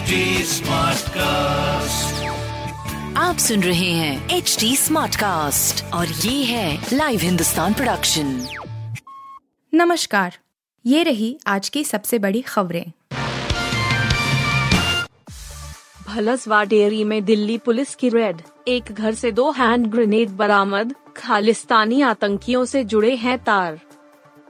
HD Smartcast. आप सुन रहे हैं एच डी स्मार्ट कास्ट और ये है लाइव हिंदुस्तान प्रोडक्शन नमस्कार ये रही आज की सबसे बड़ी खबरें। भलसवा डेयरी में दिल्ली पुलिस की रेड। एक घर से दो हैंड ग्रेनेड बरामद खालिस्तानी आतंकियों से जुड़े हैं तार।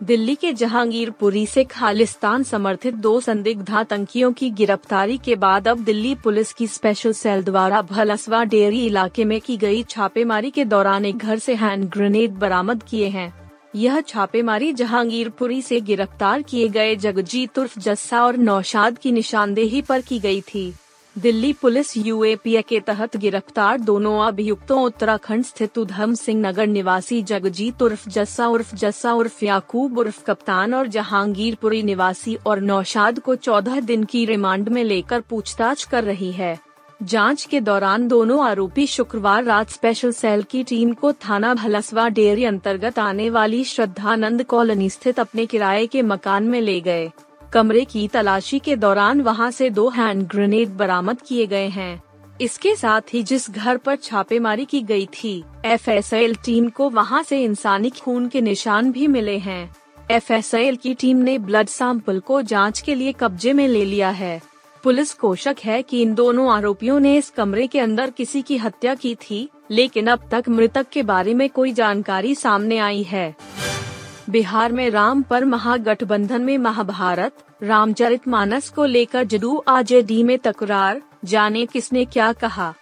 दिल्ली के जहांगीरपुरी से खालिस्तान समर्थित दो संदिग्ध आतंकियों की गिरफ्तारी के बाद अब दिल्ली पुलिस की स्पेशल सेल द्वारा भलसवा डेयरी इलाके में की गई छापेमारी के दौरान एक घर से हैंड ग्रेनेड बरामद किए हैं। यह छापेमारी जहांगीरपुरी से गिरफ़्तार किए गए जगजीत उर्फ़ जस्सा और नौशाद की निशानदेही पर की गई थी। दिल्ली पुलिस यूएपीए के तहत गिरफ़्तार दोनों अभियुक्तों, उत्तराखंड स्थित उधम सिंह नगर निवासी जगजीत उर्फ़ जस्सा उर्फ़ जस्सा उर्फ़ याकूब उर्फ़ कप्तान और जहांगीरपुरी निवासी और नौशाद को 14 दिन की रिमांड में लेकर पूछताछ कर रही है। जाँच के दौरान दोनों आरोपी शुक्रवार रात स्पेशल सेल की टीम को थाना भलसवा डेयरी अंतर्गत आने वाली श्रद्धानंद कॉलोनी स्थित अपने किराए के मकान में ले गए। कमरे की तलाशी के दौरान वहाँ से दो हैंड ग्रेनेड बरामद किए गए हैं। इसके साथ ही जिस घर पर छापेमारी की गई थी एफएसएल टीम को वहाँ से इंसानी खून के निशान भी मिले हैं। एफएसएल की टीम ने ब्लड सैंपल को जाँच के लिए कब्जे में ले लिया है। पुलिस को शक है कि इन दोनों आरोपियों ने इस कमरे के अंदर किसी की हत्या की थी, लेकिन अब तक मृतक के बारे में कोई जानकारी सामने आई है। बिहार में राम पर महागठबंधन में महाभारत रामचरितमानस को लेकर जदू आरजेडी में तकरार, जाने किसने क्या कहा?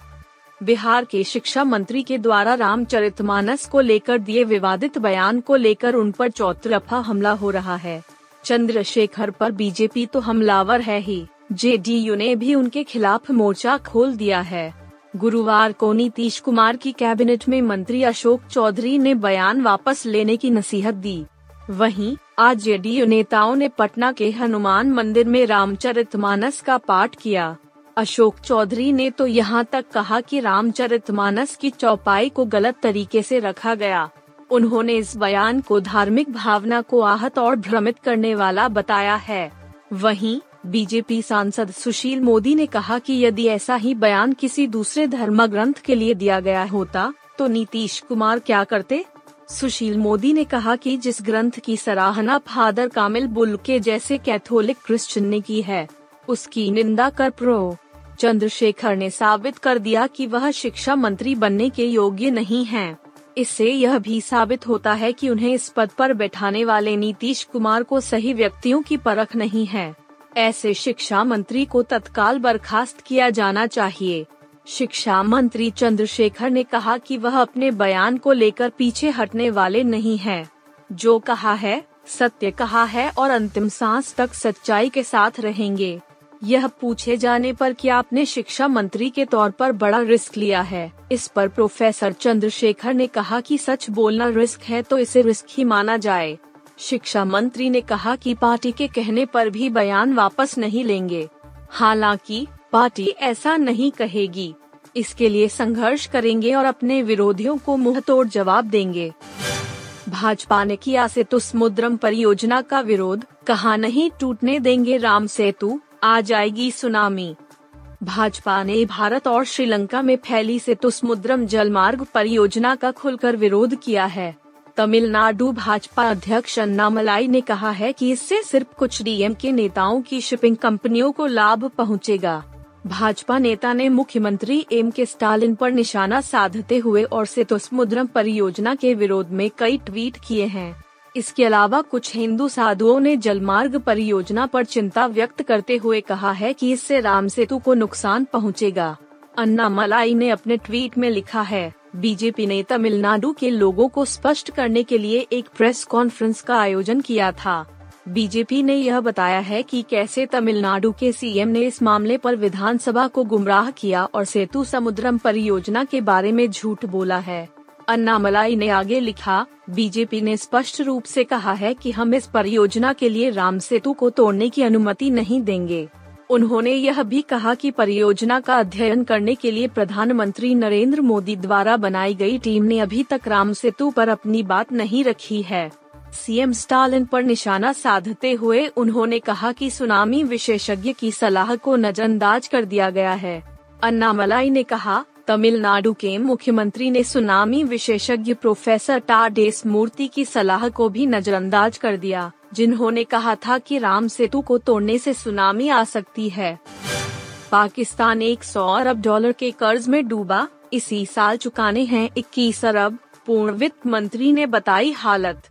बिहार के शिक्षा मंत्री के द्वारा रामचरितमानस को लेकर दिए विवादित बयान को लेकर उन पर चौतरफा हमला हो रहा है। चंद्रशेखर पर बीजेपी तो हमलावर है ही, जेडीयू ने भी उनके खिलाफ मोर्चा खोल दिया है। गुरुवार को नीतीश कुमार की कैबिनेट में मंत्री अशोक चौधरी ने बयान वापस लेने की नसीहत दी। वहीं, आज जेडीयू नेताओं ने पटना के हनुमान मंदिर में रामचरितमानस का पाठ किया। अशोक चौधरी ने तो यहाँ तक कहा कि रामचरितमानस की चौपाई को गलत तरीके से रखा गया। उन्होंने इस बयान को धार्मिक भावना को आहत और भ्रमित करने वाला बताया है। वहीं, बीजेपी सांसद सुशील मोदी ने कहा कि यदि ऐसा ही बयान किसी दूसरे धर्म ग्रंथ के लिए दिया गया होता तो नीतीश कुमार क्या करते? सुशील मोदी ने कहा कि जिस ग्रंथ की सराहना फादर कामिल बुल के जैसे कैथोलिक क्रिश्चियन ने की है, उसकी निंदा कर प्रो. चंद्रशेखर ने साबित कर दिया कि वह शिक्षा मंत्री बनने के योग्य नहीं हैं। इससे यह भी साबित होता है कि उन्हें इस पद पर बैठाने वाले नीतीश कुमार को सही व्यक्तियों की परख नहीं है। ऐसे शिक्षा मंत्री को तत्काल बर्खास्त किया जाना चाहिए। शिक्षा मंत्री चंद्रशेखर ने कहा कि वह अपने बयान को लेकर पीछे हटने वाले नहीं हैं। जो कहा है, सत्य कहा है और अंतिम सांस तक सच्चाई के साथ रहेंगे। यह पूछे जाने पर कि आपने शिक्षा मंत्री के तौर पर बड़ा रिस्क लिया है। इस पर प्रोफेसर चंद्रशेखर ने कहा कि सच बोलना रिस्क है तो इसे रिस्क ही माना जाए। शिक्षा मंत्री ने कहा कि पार्टी के कहने पर भी बयान वापस नहीं लेंगे। हालाँकि पार्टी ऐसा नहीं कहेगी। इसके लिए संघर्ष करेंगे और अपने विरोधियों को मुँह तोड़ जवाब देंगे। भाजपा ने किया सेतु समुद्रम परियोजना का विरोध, कहा नहीं टूटने देंगे राम सेतु, आ जाएगी सुनामी। भाजपा ने भारत और श्रीलंका में फैली सेतु समुद्रम जलमार्ग परियोजना का खुलकर विरोध किया है। तमिलनाडु भाजपा अध्यक्ष अन्नामलाई ने कहा है कि इससे सिर्फ़ कुछ डीएम के नेताओं की शिपिंग कंपनियों को लाभ पहुंचेगा। भाजपा नेता ने मुख्यमंत्री एम के स्टालिन पर निशाना साधते हुए और सेतु समुद्रम परियोजना के विरोध में कई ट्वीट किए हैं इसके अलावा कुछ हिंदू साधुओं ने जलमार्ग परियोजना पर चिंता व्यक्त करते हुए कहा है कि इससे राम सेतु को नुकसान पहुंचेगा। अन्ना मलाई ने अपने ट्वीट में लिखा है, बीजेपी ने तमिलनाडु के लोगों को स्पष्ट करने के लिए एक प्रेस कॉन्फ्रेंस का आयोजन किया था बीजेपी ने यह बताया है कि कैसे तमिलनाडु के सीएम ने इस मामले पर विधानसभा को गुमराह किया और सेतु समुद्रम परियोजना के बारे में झूठ बोला है। अन्नामलाई ने आगे लिखा, बीजेपी ने स्पष्ट रूप से कहा है कि हम इस परियोजना के लिए राम सेतु को तोड़ने की अनुमति नहीं देंगे। उन्होंने यह भी कहा कि परियोजना का अध्ययन करने के लिए प्रधानमंत्री नरेंद्र मोदी द्वारा बनाई गई टीम ने अभी तक राम सेतु पर अपनी बात नहीं रखी है। सीएम स्टालिन पर निशाना साधते हुए उन्होंने कहा कि सुनामी विशेषज्ञ की सलाह को नजरअंदाज कर दिया गया है। अन्नामलाई ने कहा, तमिलनाडु के मुख्यमंत्री ने सुनामी विशेषज्ञ प्रोफेसर टाडेस मूर्ति की सलाह को भी नजरअंदाज कर दिया, जिन्होंने कहा था कि राम सेतु को तोड़ने से सुनामी आ सकती है। पाकिस्तान 100 अरब डॉलर के कर्ज में डूबा, इसी साल चुकाने हैं 21 अरब पूर्ण वित्त मंत्री ने बताई हालत।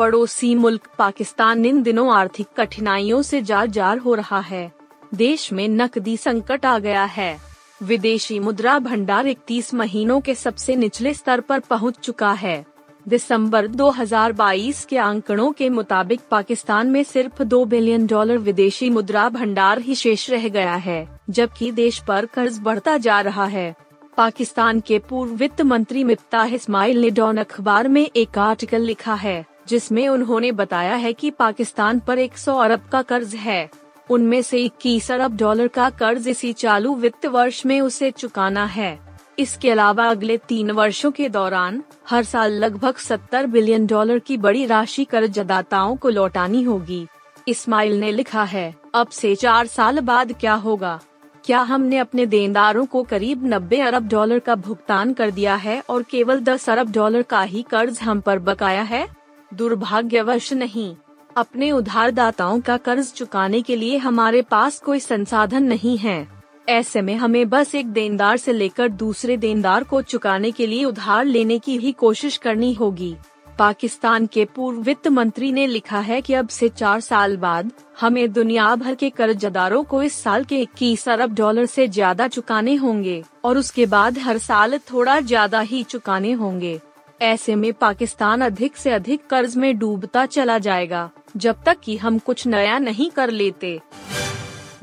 पड़ोसी मुल्क पाकिस्तान इन दिनों आर्थिक कठिनाइयों से जार जार हो रहा है। देश में नकदी संकट आ गया है। विदेशी मुद्रा भंडार 31 महीनों के सबसे निचले स्तर पर पहुँच चुका है। दिसंबर 2022 के आंकड़ों के मुताबिक पाकिस्तान में सिर्फ़ दो बिलियन डॉलर विदेशी मुद्रा भंडार ही शेष रह गया है, जबकि देश पर कर्ज बढ़ता जा रहा है। पाकिस्तान के पूर्व वित्त मंत्री मिफ्ता इस्माइल ने डॉन अखबार में एक आर्टिकल लिखा है। जिसमें उन्होंने बताया है कि पाकिस्तान पर 100 अरब का कर्ज है। उनमें से इक्कीस अरब डॉलर का कर्ज इसी चालू वित्त वर्ष में उसे चुकाना है। इसके अलावा अगले तीन वर्षों के दौरान, हर साल लगभग 70 बिलियन डॉलर की बड़ी राशि कर्जदाताओं को लौटानी होगी। इस्माइल ने लिखा है, अब से चार साल बाद क्या होगा? क्या हमने अपने देनदारों को करीब 90 अरब डॉलर का भुगतान कर दिया है और केवल 10 अरब डॉलर का ही कर्ज हम पर बकाया है? दुर्भाग्यवश नहीं। अपने उधारदाताओं का कर्ज चुकाने के लिए हमारे पास कोई संसाधन नहीं है। ऐसे में हमें बस एक देनदार से लेकर दूसरे देनदार को चुकाने के लिए उधार लेने की ही कोशिश करनी होगी। पाकिस्तान के पूर्व वित्त मंत्री ने लिखा है कि अब से चार साल बाद हमें दुनिया भर के कर्जदारों को इस साल के इक्कीस अरब डॉलर से ज़्यादा चुकाने होंगे और उसके बाद हर साल थोड़ा ज़्यादा ही चुकाने होंगे। ऐसे में पाकिस्तान अधिक से अधिक कर्ज में डूबता चला जाएगा, जब तक कि हम कुछ नया नहीं कर लेते।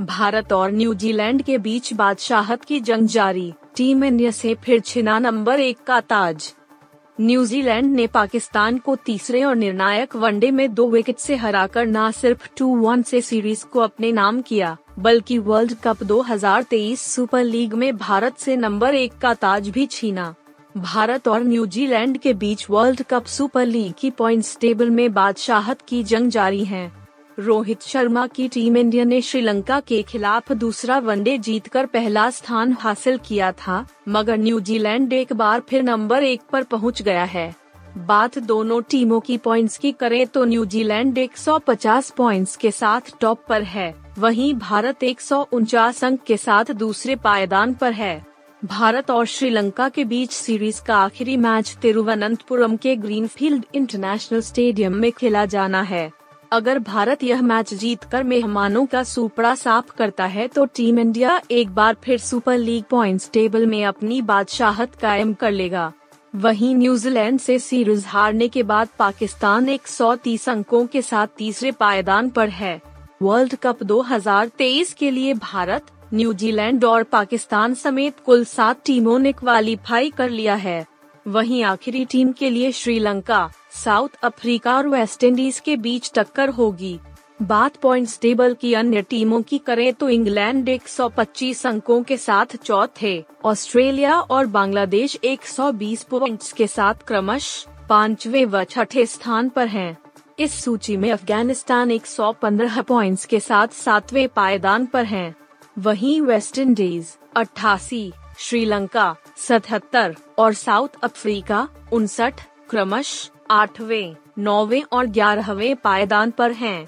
भारत और न्यूजीलैंड के बीच बादशाहत की जंग जारी, टीम इंडिया से फिर छिना नंबर एक का ताज। न्यूजीलैंड ने पाकिस्तान को तीसरे और निर्णायक वनडे में दो विकेट से हराकर न सिर्फ़ टू वन से सीरीज़ को अपने नाम किया, बल्कि वर्ल्ड कप 2023 सुपर लीग में भारत से नंबर एक का ताज भी छीना। भारत और न्यूजीलैंड के बीच वर्ल्ड कप सुपर लीग की पॉइंट्स टेबल में बादशाहत की जंग जारी है। रोहित शर्मा की टीम इंडिया ने श्रीलंका के खिलाफ दूसरा वनडे जीतकर पहला स्थान हासिल किया था, मगर न्यूजीलैंड एक बार फिर नंबर एक पर पहुँच गया है। बात दोनों टीमों की पॉइंट्स की करें तो न्यूजीलैंड 150 पॉइंट्स के साथ टॉप पर है, वहीं भारत एक सौ उनचास अंक के साथ दूसरे पायदान पर है। भारत और श्रीलंका के बीच सीरीज़ का आखिरी मैच तिरुवनंतपुरम के ग्रीनफील्ड इंटरनेशनल स्टेडियम में खेला जाना है। अगर भारत यह मैच जीतकर मेहमानों का सुपड़ा साफ़ करता है तो टीम इंडिया एक बार फिर सुपर लीग पॉइंट्स टेबल में अपनी बादशाहत कायम कर लेगा। वहीं न्यूजीलैंड से सीरीज़ हारने के बाद पाकिस्तान 130 अंकों के साथ तीसरे पायदान पर है। वर्ल्ड कप 2023 के लिए भारत न्यूजीलैंड और पाकिस्तान समेत कुल सात टीमों ने क्वालिफाई कर लिया है। वहीं आखिरी टीम के लिए श्रीलंका, साउथ अफ्रीका और वेस्ट इंडीज के बीच टक्कर होगी। बात पॉइंट्स टेबल की अन्य टीमों की करें तो इंग्लैंड 125 अंकों के साथ चौथे, ऑस्ट्रेलिया और बांग्लादेश 120 पॉइंट्स के साथ क्रमश पांचवे व छठे स्थान पर हैं। इस सूची में अफ़गानिस्तान 115 पॉइंट्स के साथ सातवें पायदान पर है। वहीं वेस्ट इंडीज, अट्ठासी, श्रीलंका, सतहत्तर और साउथ अफ्रीका, उनसठ, क्रमश, आठवें, नौवे और ग्यारहवें पायदान पर हैं।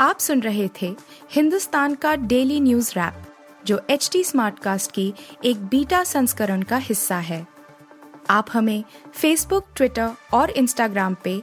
आप सुन रहे थे हिंदुस्तान का डेली न्यूज़ रैप, जो एच टी स्मार्ट कास्ट की एक बीटा संस्करण का हिस्सा है आप हमें फेसबुक ट्विटर और इंस्टाग्राम पे